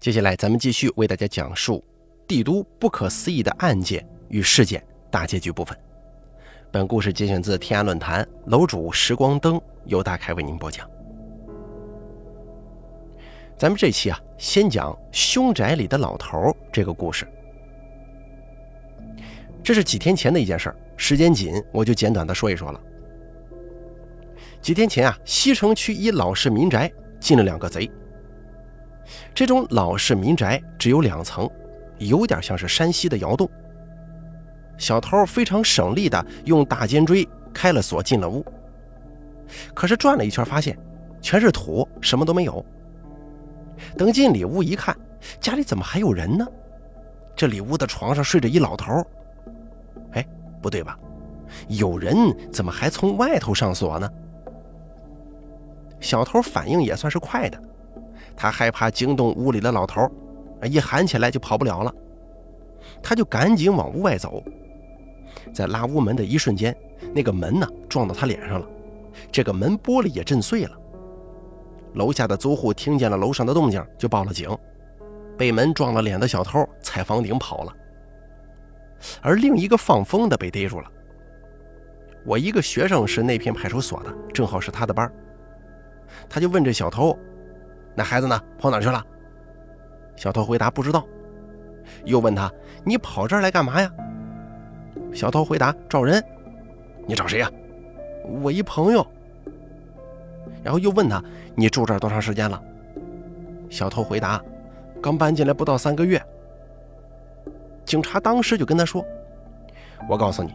接下来，咱们继续为大家讲述帝都不可思议的案件与事件大结局部分。本故事节选自天涯论坛，楼主时光灯由大凯为您播讲。咱们这期啊，先讲凶宅里的老头这个故事。这是几天前的一件事儿，时间紧，我就简短的说一说了。几天前啊，西城区一老式民宅进了两个贼。这种老式民宅只有两层，有点像是山西的窑洞。小偷非常省力的用大尖锥开了锁，进了屋。可是转了一圈，发现全是土，什么都没有。等进里屋一看，家里怎么还有人呢？这里屋的床上睡着一老头。哎，不对吧？有人怎么还从外头上锁呢？小偷反应也算是快的。他害怕惊动屋里的老头，一喊起来就跑不了了。他就赶紧往屋外走，在拉屋门的一瞬间，那个门呢撞到他脸上了，这个门玻璃也震碎了。楼下的租户听见了楼上的动静，就报了警。被门撞了脸的小偷踩房顶跑了，而另一个放风的被逮住了。我一个学生是那片派出所的，正好是他的班，他就问这小偷。那孩子呢？跑哪去了？小偷回答：“不知道。”又问他：“你跑这儿来干嘛呀？”小偷回答：“找人。”“你找谁呀？”“我一朋友。”然后又问他：“你住这儿多长时间了？”小偷回答：“刚搬进来不到三个月。”警察当时就跟他说：“我告诉你，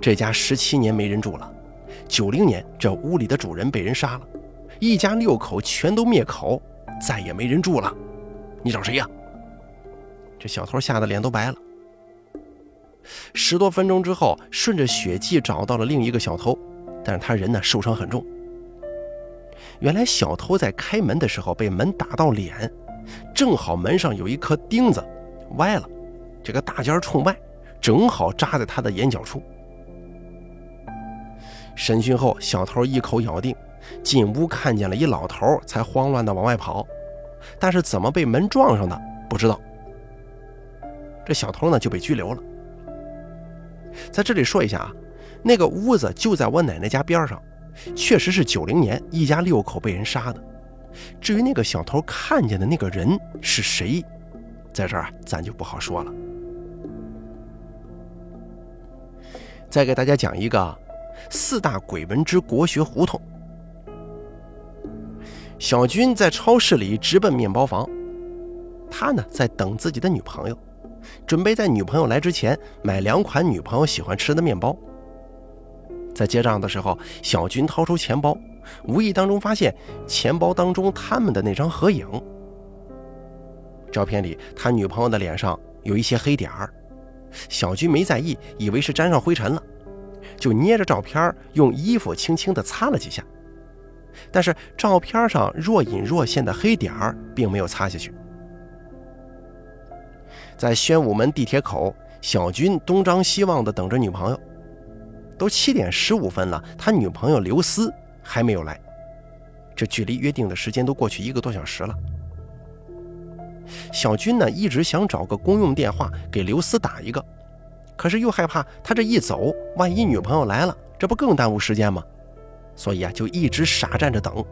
这家十七年没人住了，九零年这屋里的主人被人杀了，一家六口全都灭口。”再也没人住了，你找谁呀？这小偷吓得脸都白了。十多分钟之后，顺着血迹找到了另一个小偷，但是他人呢受伤很重。原来小偷在开门的时候被门打到脸，正好门上有一颗钉子歪了，这个大尖冲外，正好扎在他的眼角处。审讯后，小偷一口咬定。进屋看见了一老头，才慌乱的往外跑，但是怎么被门撞上的不知道。这小偷呢就被拘留了。在这里说一下啊，那个屋子就在我奶奶家边上，确实是九零年一家六口被人杀的。至于那个小偷看见的那个人是谁，在这儿咱就不好说了。再给大家讲一个四大鬼门之国学胡同。小军在超市里直奔面包房，他呢在等自己的女朋友，准备在女朋友来之前买两款女朋友喜欢吃的面包。在结账的时候，小军掏出钱包，无意当中发现钱包当中他们的那张合影。照片里他女朋友的脸上有一些黑点儿，小军没在意，以为是沾上灰尘了，就捏着照片用衣服轻轻地擦了几下。但是照片上若隐若现的黑点儿并没有擦下去。在宣武门地铁口，小军东张西望地等着女朋友。都七点十五分了，他女朋友刘思还没有来，这距离约定的时间都过去一个多小时了。小军呢，一直想找个公用电话给刘思打一个，可是又害怕他这一走，万一女朋友来了，这不更耽误时间吗？所以啊，就一直傻站着等。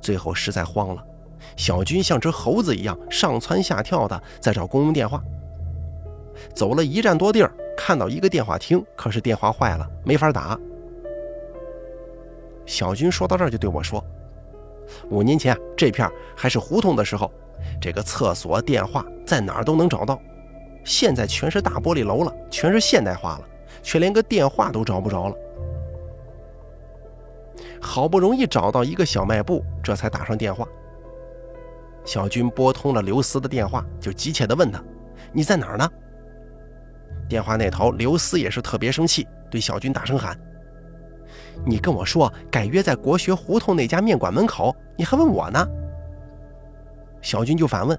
最后实在慌了，小军像只猴子一样上蹿下跳的在找公用电话。走了一站多地儿，看到一个电话亭，可是电话坏了，没法打。小军说到这儿就对我说：“五年前这片还是胡同的时候，这个厕所、电话在哪儿都能找到。现在全是大玻璃楼了，全是现代化了，却连个电话都找不着了。”好不容易找到一个小卖部，这才打上电话。小军拨通了刘思的电话，就急切地问他：“你在哪儿呢？”电话那头，刘思也是特别生气，对小军大声喊：“你跟我说改约在国学胡同那家面馆门口，你还问我呢？”小军就反问：“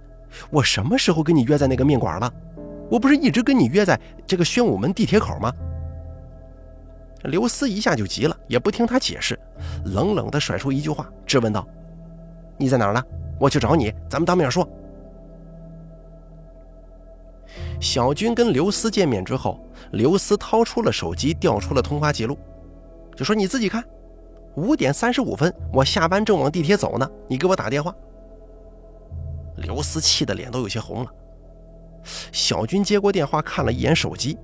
我什么时候跟你约在那个面馆了？我不是一直跟你约在这个宣武门地铁口吗？”刘思一下就急了，也不听他解释，冷冷地甩出一句话，质问道：“你在哪儿呢？我去找你，咱们当面说。小军跟刘思见面之后，刘思掏出了手机，调出了通话记录，就说：“你自己看，五点三十五分，我下班正往地铁走呢，你给我打电话。”刘思气的脸都有些红了。小军接过电话，看了一眼手机，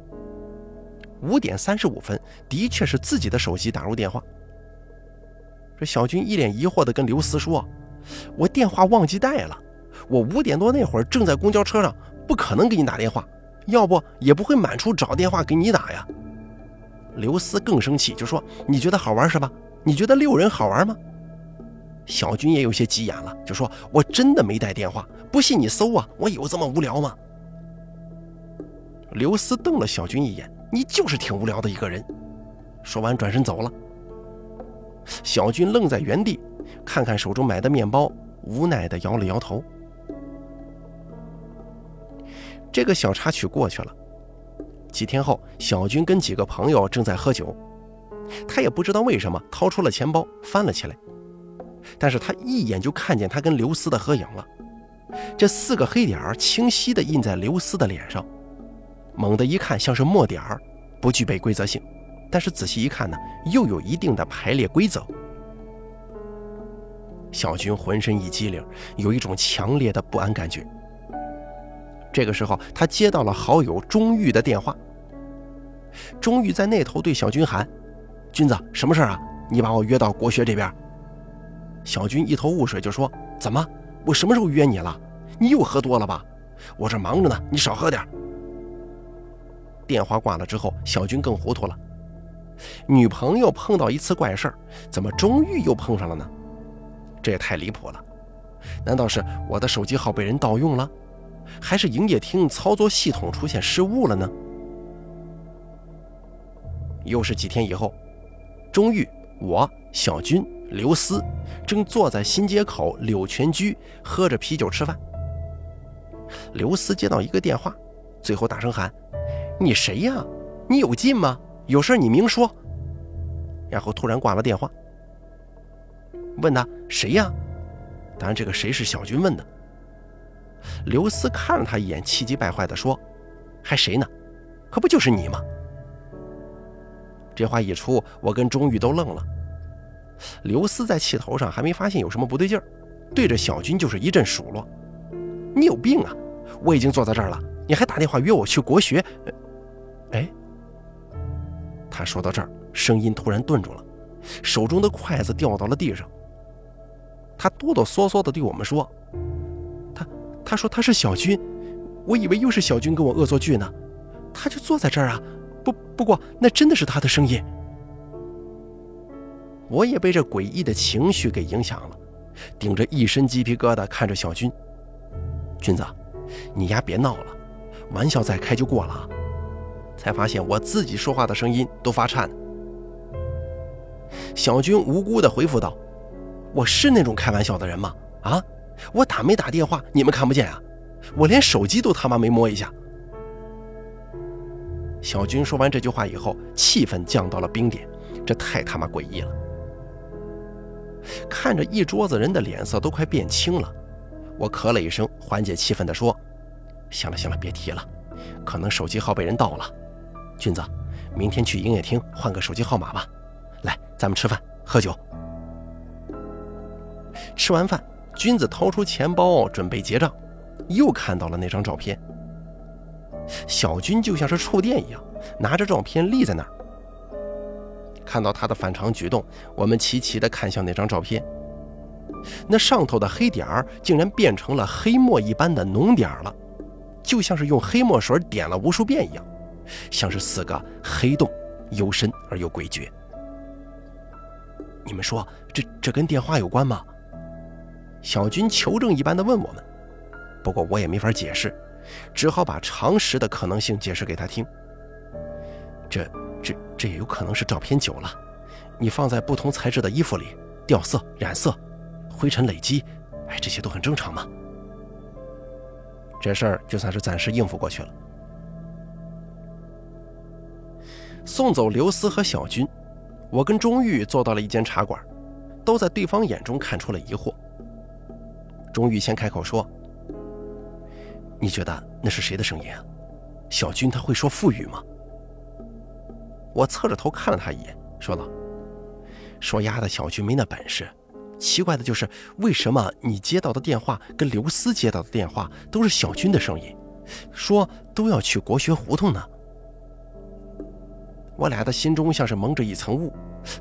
五点三十五分，的确是自己的手机打入电话。这小军一脸疑惑地跟刘思说：“我电话忘记带了，我五点多那会儿正在公交车上。”不可能给你打电话，要不也不会满处找电话给你打呀。刘思更生气，就说：“你觉得好玩是吧？你觉得六人好玩吗？”小军也有些急眼了，就说：“我真的没带电话，不信你搜啊，我有这么无聊吗？”刘思瞪了小军一眼：“你就是挺无聊的一个人。”说完转身走了。小军愣在原地，看看手中买的面包，无奈地摇了摇头。这个小插曲过去了。几天后，小军跟几个朋友正在喝酒，他也不知道为什么掏出了钱包翻了起来，但是他一眼就看见他跟刘思的合影了。这四个黑点儿清晰地印在刘思的脸上，猛地一看像是墨点儿，不具备规则性，但是仔细一看呢，又有一定的排列规则。小军浑身一激灵，有一种强烈的不安感觉。这个时候，他接到了好友钟玉的电话。钟玉在那头对小军喊：“君子，什么事啊？你把我约到国学这边。”小军一头雾水，就说：“怎么？我什么时候约你了？你又喝多了吧？我这忙着呢，你少喝点。”电话挂了之后，小军更糊涂了。女朋友碰到一次怪事儿，怎么钟玉又碰上了呢？这也太离谱了！难道是我的手机号被人盗用了？还是营业厅操作系统出现失误了呢？又是几天以后，钟玉、我、小军、刘思正坐在新街口柳泉居喝着啤酒吃饭。刘思接到一个电话，最后大声喊：“你谁呀？你有劲吗？有事你明说。”然后突然挂了电话。问他谁呀？当然，这个谁是小军问的。刘思看了他一眼，气急败坏地说：“还谁呢？可不就是你吗？”这话一出，我跟钟玉都愣了。刘思在气头上还没发现有什么不对劲儿，对着小军就是一阵数落：“你有病啊！我已经坐在这儿了，你还打电话约我去国学？”哎，他说到这儿，声音突然顿住了，手中的筷子掉到了地上。他哆哆嗦嗦地对我们说。他他说他是小军，我以为又是小军跟我恶作剧呢。他就坐在这儿啊，不不过那真的是他的声音。我也被这诡异的情绪给影响了，顶着一身鸡皮疙瘩看着小军。君子，你丫别闹了，玩笑再开就过了。才发现我自己说话的声音都发颤。小军无辜的回复道：“我是那种开玩笑的人吗？啊？”我打没打电话，你们看不见啊！我连手机都他妈没摸一下。小军说完这句话以后，气氛降到了冰点，这太他妈诡异了。看着一桌子人的脸色都快变青了，我咳了一声，缓解气氛的说：“行了行了，别提了，可能手机号被人盗了。君子，明天去营业厅换个手机号码吧。来，咱们吃饭喝酒。”吃完饭。君子掏出钱包准备结账，又看到了那张照片。小军就像是触电一样，拿着照片立在那儿。看到他的反常举动，我们齐齐地看向那张照片。那上头的黑点儿竟然变成了黑墨一般的浓点了，就像是用黑墨水点了无数遍一样，像是四个黑洞，幽深而又诡谲。你们说，这这跟电话有关吗？小军求证一般的问我们，不过我也没法解释，只好把常识的可能性解释给他听。这、这、这也有可能是照片久了，你放在不同材质的衣服里掉色、染色、灰尘累积，哎，这些都很正常嘛。这事儿就算是暂时应付过去了。送走刘思和小军，我跟钟玉坐到了一间茶馆，都在对方眼中看出了疑惑。钟玉先开口说：“你觉得那是谁的声音啊？小军他会说腹语吗？”我侧着头看了他一眼，说道：“说丫的，小军没那本事。奇怪的就是，为什么你接到的电话跟刘思接到的电话都是小军的声音，说都要去国学胡同呢？”我俩的心中像是蒙着一层雾，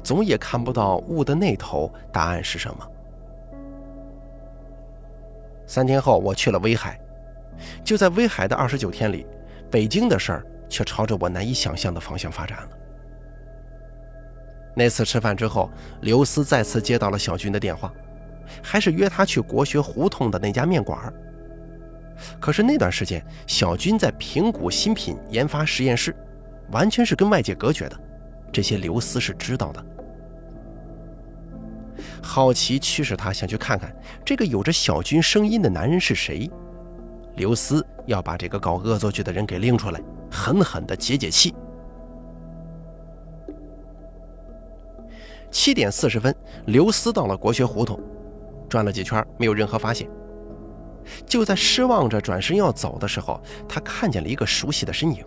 总也看不到雾的那头答案是什么。三天后，我去了威海，就在威海的二十九天里，北京的事儿却朝着我难以想象的方向发展了。那次吃饭之后，刘思再次接到了小军的电话，还是约他去国学胡同的那家面馆。可是那段时间，小军在平谷新品研发实验室。完全是跟外界隔绝的，这些刘思是知道的。好奇驱使他想去看看这个有着小军声音的男人是谁。刘思要把这个搞恶作剧的人给拎出来，狠狠的解解气。七点四十分，刘思到了国学胡同，转了几圈，没有任何发现。就在失望着转身要走的时候，他看见了一个熟悉的身影。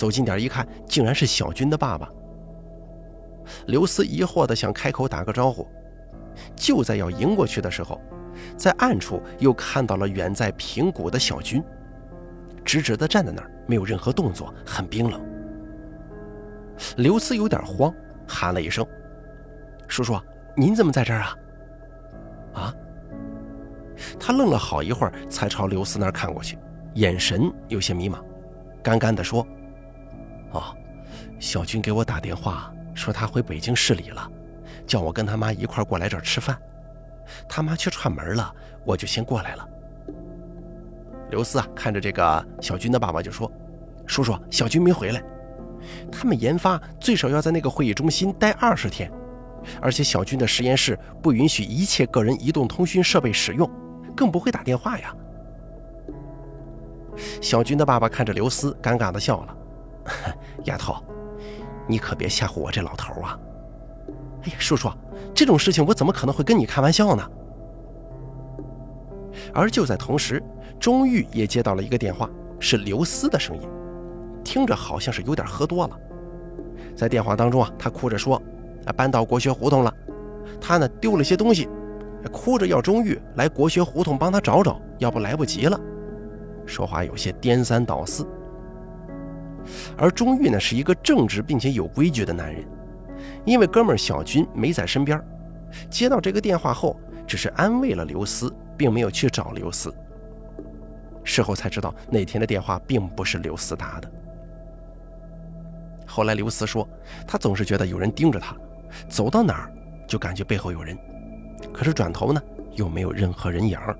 走近点一看，竟然是小军的爸爸。刘思疑惑地想开口打个招呼，就在要迎过去的时候，在暗处又看到了远在平谷的小军，直直地站在那儿，没有任何动作，很冰冷。刘思有点慌，喊了一声：“叔叔，您怎么在这儿啊？”啊！他愣了好一会儿，才朝刘思那儿看过去，眼神有些迷茫，干干地说。哦，小军给我打电话说他回北京市里了，叫我跟他妈一块过来这儿吃饭。他妈去串门了，我就先过来了。刘思啊，看着这个小军的爸爸就说：“叔叔，小军没回来，他们研发最少要在那个会议中心待二十天，而且小军的实验室不允许一切个人移动通讯设备使用，更不会打电话呀。”小军的爸爸看着刘思，尴尬的笑了。丫头，你可别吓唬我这老头啊！哎呀，叔叔，这种事情我怎么可能会跟你开玩笑呢？而就在同时，钟玉也接到了一个电话，是刘思的声音，听着好像是有点喝多了。在电话当中啊，他哭着说：“啊，搬到国学胡同了，他呢丢了些东西，哭着要钟玉来国学胡同帮他找找，要不来不及了。”说话有些颠三倒四。而钟玉呢，是一个正直并且有规矩的男人，因为哥们小军没在身边，接到这个电话后，只是安慰了刘思，并没有去找刘思。事后才知道，那天的电话并不是刘思打的。后来刘思说，他总是觉得有人盯着他，走到哪儿就感觉背后有人，可是转头呢，又没有任何人影儿。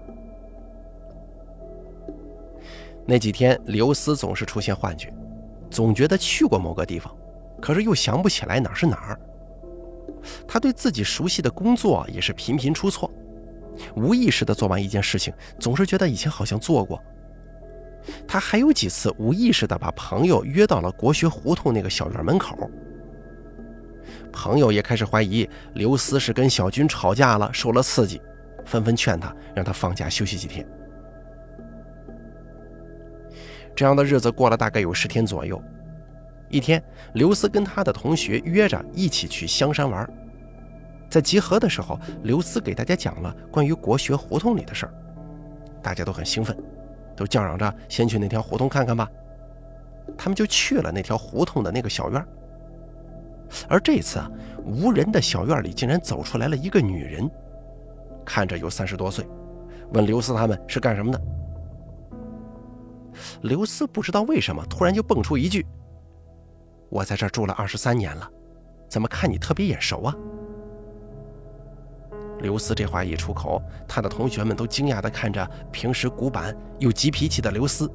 那几天，刘思总是出现幻觉。总觉得去过某个地方，可是又想不起来哪是哪儿。他对自己熟悉的工作也是频频出错，无意识地做完一件事情，总是觉得以前好像做过。他还有几次无意识地把朋友约到了国学胡同那个小院门口。朋友也开始怀疑刘思是跟小军吵架了，受了刺激，纷纷劝他让他放假休息几天。这样的日子过了大概有十天左右。一天，刘思跟他的同学约着一起去香山玩。在集合的时候，刘思给大家讲了关于国学胡同里的事儿，大家都很兴奋，都叫嚷着先去那条胡同看看吧。他们就去了那条胡同的那个小院。而这次啊，无人的小院里竟然走出来了一个女人，看着有三十多岁，问刘思他们是干什么的。刘思不知道为什么突然就蹦出一句：“我在这儿住了二十三年了，怎么看你特别眼熟啊？”刘思这话一出口，他的同学们都惊讶地看着平时古板又急脾气的刘思。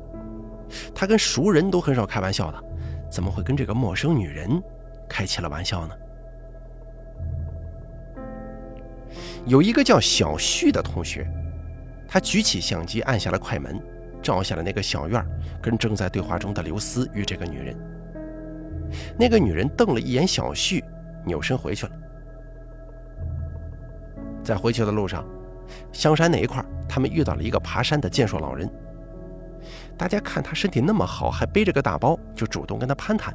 他跟熟人都很少开玩笑的，怎么会跟这个陌生女人开起了玩笑呢？有一个叫小旭的同学，他举起相机按下了快门。照下了那个小院，跟正在对话中的刘思与这个女人。那个女人瞪了一眼小旭，扭身回去了。在回去的路上，香山那一块，他们遇到了一个爬山的健硕老人。大家看他身体那么好，还背着个大包，就主动跟他攀谈。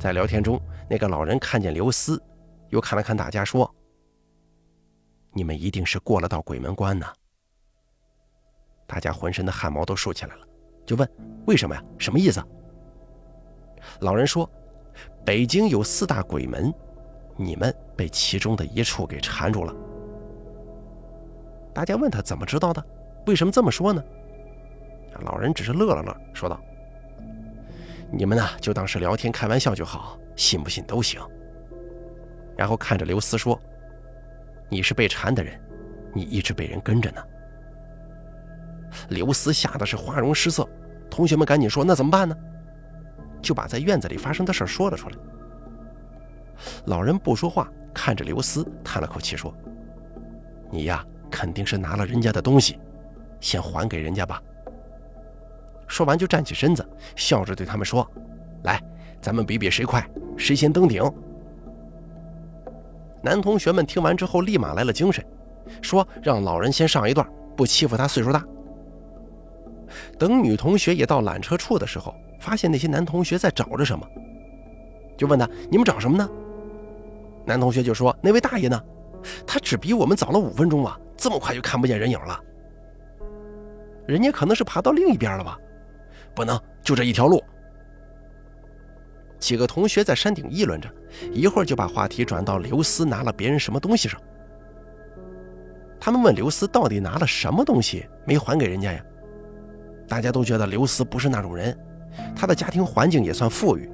在聊天中，那个老人看见刘思，又看了看大家，说：“你们一定是过了道鬼门关呢。”大家浑身的汗毛都竖起来了，就问：“为什么呀？什么意思？”老人说：“北京有四大鬼门，你们被其中的一处给缠住了。”大家问他怎么知道的？为什么这么说呢？老人只是乐了乐，说道：“你们呢，就当是聊天开玩笑就好，信不信都行。”然后看着刘思说：“你是被缠的人，你一直被人跟着呢。”刘思吓得是花容失色，同学们赶紧说：“那怎么办呢？”就把在院子里发生的事说了出来。老人不说话，看着刘思，叹了口气说：“你呀，肯定是拿了人家的东西，先还给人家吧。”说完就站起身子，笑着对他们说：“来，咱们比比谁快，谁先登顶。”男同学们听完之后立马来了精神，说：“让老人先上一段，不欺负他岁数大。”等女同学也到缆车处的时候，发现那些男同学在找着什么，就问他：“你们找什么呢？”男同学就说：“那位大爷呢？他只比我们早了五分钟啊，这么快就看不见人影了。人家可能是爬到另一边了吧？不能，就这一条路。”几个同学在山顶议论着，一会儿就把话题转到刘思拿了别人什么东西上。他们问刘思到底拿了什么东西没还给人家呀？大家都觉得刘思不是那种人，他的家庭环境也算富裕，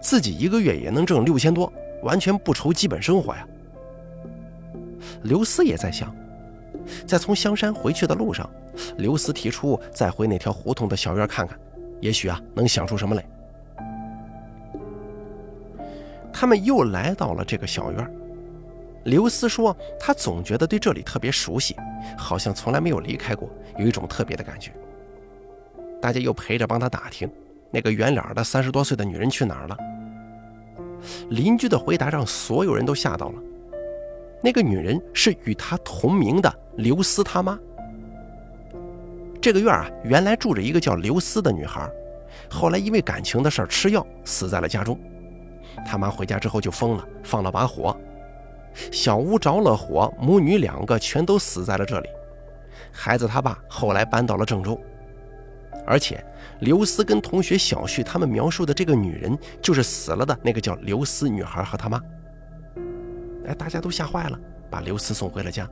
自己一个月也能挣六千多，完全不愁基本生活呀。刘思也在想，在从香山回去的路上，刘思提出再回那条胡同的小院看看，也许啊能想出什么来。他们又来到了这个小院，刘思说他总觉得对这里特别熟悉，好像从来没有离开过，有一种特别的感觉。大家又陪着帮他打听，那个圆脸的三十多岁的女人去哪儿了？邻居的回答让所有人都吓到了。那个女人是与他同名的刘思他妈。这个院啊，原来住着一个叫刘思的女孩，后来因为感情的事吃药死在了家中。他妈回家之后就疯了，放了把火，小屋着了火，母女两个全都死在了这里。孩子他爸后来搬到了郑州。而且，刘思跟同学小旭他们描述的这个女人，就是死了的那个叫刘思女孩和她妈。哎，大家都吓坏了，把刘思送回了家。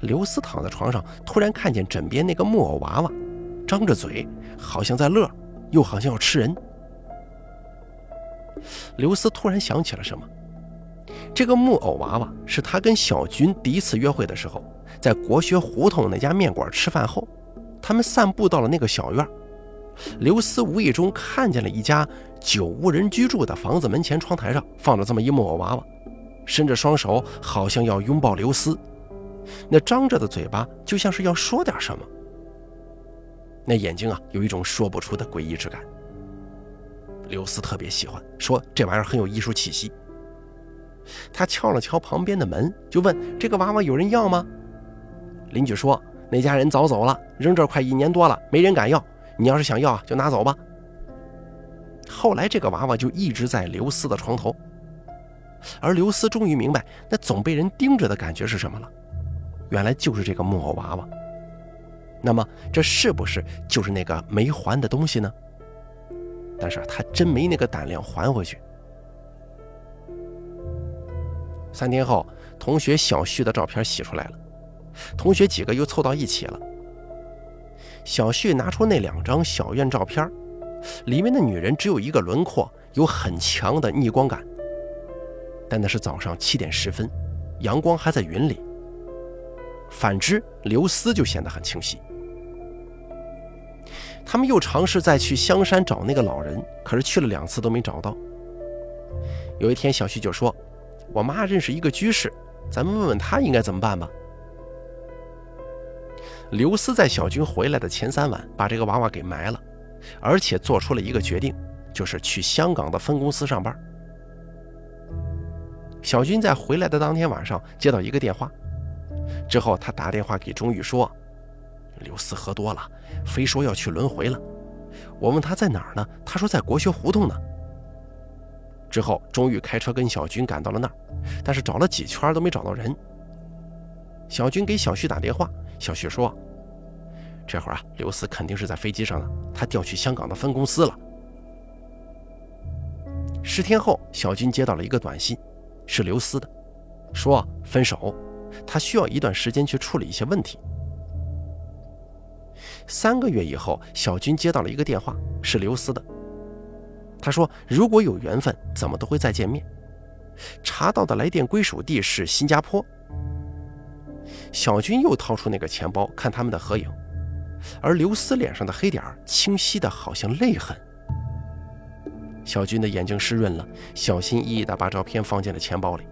刘思躺在床上，突然看见枕边那个木偶娃娃，张着嘴，好像在乐，又好像要吃人。刘思突然想起了什么，这个木偶娃娃是他跟小军第一次约会的时候，在国学胡同那家面馆吃饭后。他们散步到了那个小院，刘思无意中看见了一家久无人居住的房子门前窗台上放着这么一木偶娃娃，伸着双手，好像要拥抱刘思，那张着的嘴巴就像是要说点什么，那眼睛啊有一种说不出的诡异之感。刘思特别喜欢，说这玩意儿很有艺术气息。他敲了敲旁边的门，就问这个娃娃有人要吗？邻居说。那家人早走了，扔这快一年多了，没人敢要。你要是想要，就拿走吧。后来这个娃娃就一直在刘思的床头，而刘思终于明白那总被人盯着的感觉是什么了，原来就是这个木偶娃娃。那么这是不是就是那个没还的东西呢？但是他真没那个胆量还回去。三天后，同学小旭的照片洗出来了。同学几个又凑到一起了。小旭拿出那两张小院照片，里面的女人只有一个轮廓，有很强的逆光感。但那是早上七点十分，阳光还在云里。反之，刘思就显得很清晰。他们又尝试再去香山找那个老人，可是去了两次都没找到。有一天，小旭就说：“我妈认识一个居士，咱们问问他应该怎么办吧。”刘思在小军回来的前三晚把这个娃娃给埋了，而且做出了一个决定，就是去香港的分公司上班。小军在回来的当天晚上接到一个电话，之后他打电话给钟玉说：“刘思喝多了，非说要去轮回了。我问他在哪儿呢，他说在国学胡同呢。”之后，钟玉开车跟小军赶到了那儿，但是找了几圈都没找到人。小军给小旭打电话，小旭说：“这会儿啊，刘四肯定是在飞机上呢，他调去香港的分公司了。”十天后，小军接到了一个短信，是刘思的，说分手，他需要一段时间去处理一些问题。三个月以后，小军接到了一个电话，是刘思的。他说：“如果有缘分，怎么都会再见面。”查到的来电归属地是新加坡。小军又掏出那个钱包，看他们的合影，而刘思脸上的黑点清晰的好像泪痕。小军的眼睛湿润了，小心翼翼地把照片放进了钱包里。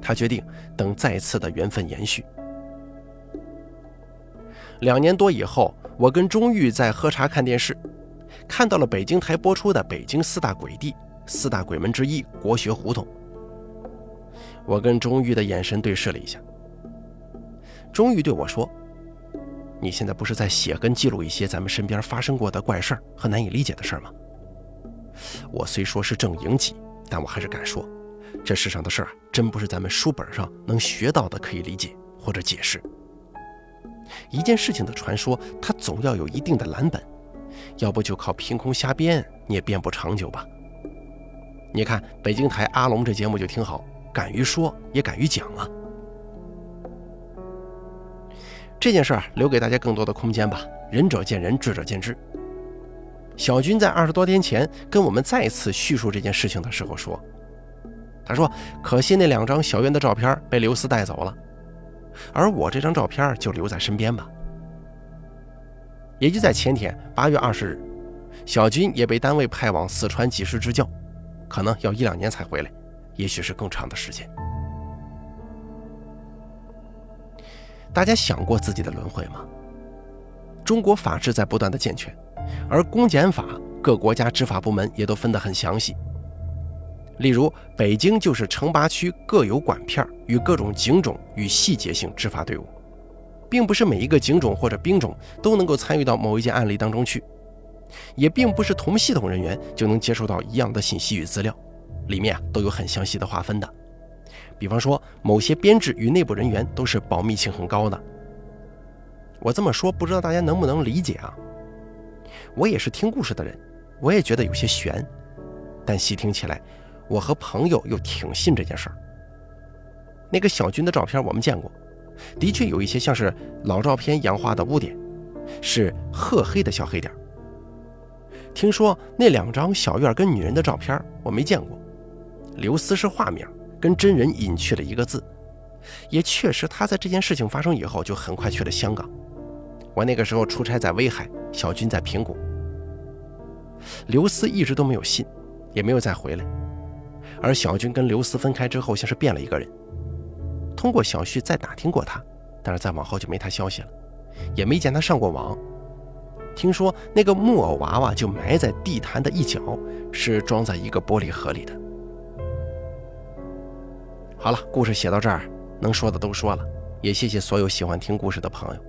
他决定等再次的缘分延续。两年多以后，我跟钟玉在喝茶看电视。看到了北京台播出的北京四大鬼地，四大鬼门之一国学胡同。我跟钟玉的眼神对视了一下。终于对我说：“你现在不是在写跟记录一些咱们身边发生过的怪事儿和难以理解的事儿吗？”我虽说是正营级，但我还是敢说，这世上的事儿真不是咱们书本上能学到的可以理解或者解释。一件事情的传说，它总要有一定的蓝本。要不就靠凭空瞎编，你也编不长久吧？你看北京台阿龙这节目就挺好，敢于说也敢于讲啊。这件事儿留给大家更多的空间吧，仁者见仁，智者见智。小军在二十多天前跟我们再次叙述这件事情的时候说：“他说可惜那两张小院的照片被刘思带走了，而我这张照片就留在身边吧。”也就在前天，八月二十日，小军也被单位派往四川济世支教，可能要一两年才回来，也许是更长的时间。大家想过自己的轮回吗？中国法制在不断的健全，而公检法各国家执法部门也都分得很详细。例如，北京就是城八区各有管片与各种警种与细节性执法队伍。并不是每一个警种或者兵种都能够参与到某一件案例当中去，也并不是同系统人员就能接收到一样的信息与资料，里面啊都有很详细的划分的。比方说，某些编制与内部人员都是保密性很高的。我这么说，不知道大家能不能理解啊？我也是听故事的人，我也觉得有些悬，但细听起来，我和朋友又挺信这件事儿。那个小军的照片我们见过。的确有一些像是老照片氧化的污点，是褐黑的小黑点。听说那两张小院跟女人的照片我没见过，刘思是化名，跟真人隐去了一个字，也确实他在这件事情发生以后就很快去了香港。我那个时候出差在威海，小军在平谷。刘思一直都没有信，也没有再回来，而小军跟刘思分开之后，像是变了一个人。通过小旭再打听过他，但是再往后就没他消息了，也没见他上过网。听说那个木偶娃娃就埋在地坛的一角，是装在一个玻璃盒里的。好了，故事写到这儿，能说的都说了，也谢谢所有喜欢听故事的朋友。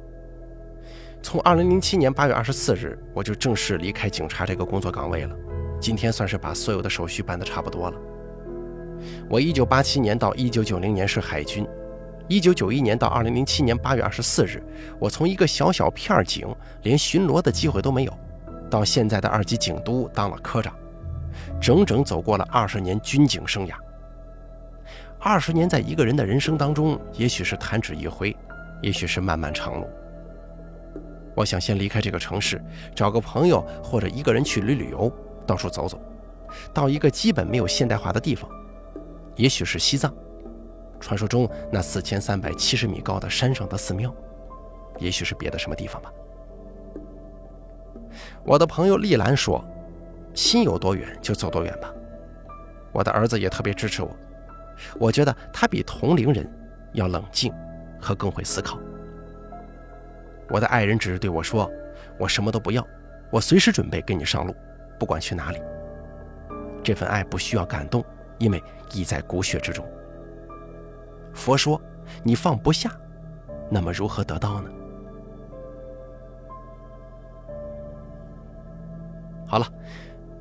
从二零零七年八月二十四日，我就正式离开警察这个工作岗位了。今天算是把所有的手续办得差不多了。我一九八七年到一九九零年是海军，一九九一年到二零零七年八月二十四日，我从一个小小片警，连巡逻的机会都没有，到现在的二级警督当了科长，整整走过了二十年军警生涯。二十年在一个人的人生当中，也许是弹指一挥，也许是漫漫长路。我想先离开这个城市，找个朋友或者一个人去旅旅游，到处走走，到一个基本没有现代化的地方。也许是西藏，传说中那四千三百七十米高的山上的寺庙，也许是别的什么地方吧。我的朋友丽兰说：“心有多远就走多远吧。”我的儿子也特别支持我，我觉得他比同龄人要冷静和更会思考。我的爱人只是对我说：“我什么都不要，我随时准备跟你上路，不管去哪里。”这份爱不需要感动。因为已在骨血之中。佛说你放不下，那么如何得到呢？好了，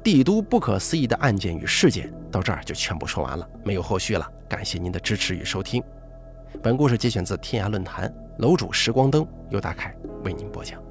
帝都不可思议的案件与事件到这儿就全部说完了，没有后续了。感谢您的支持与收听。本故事节选自天涯论坛，楼主时光灯由大凯为您播讲。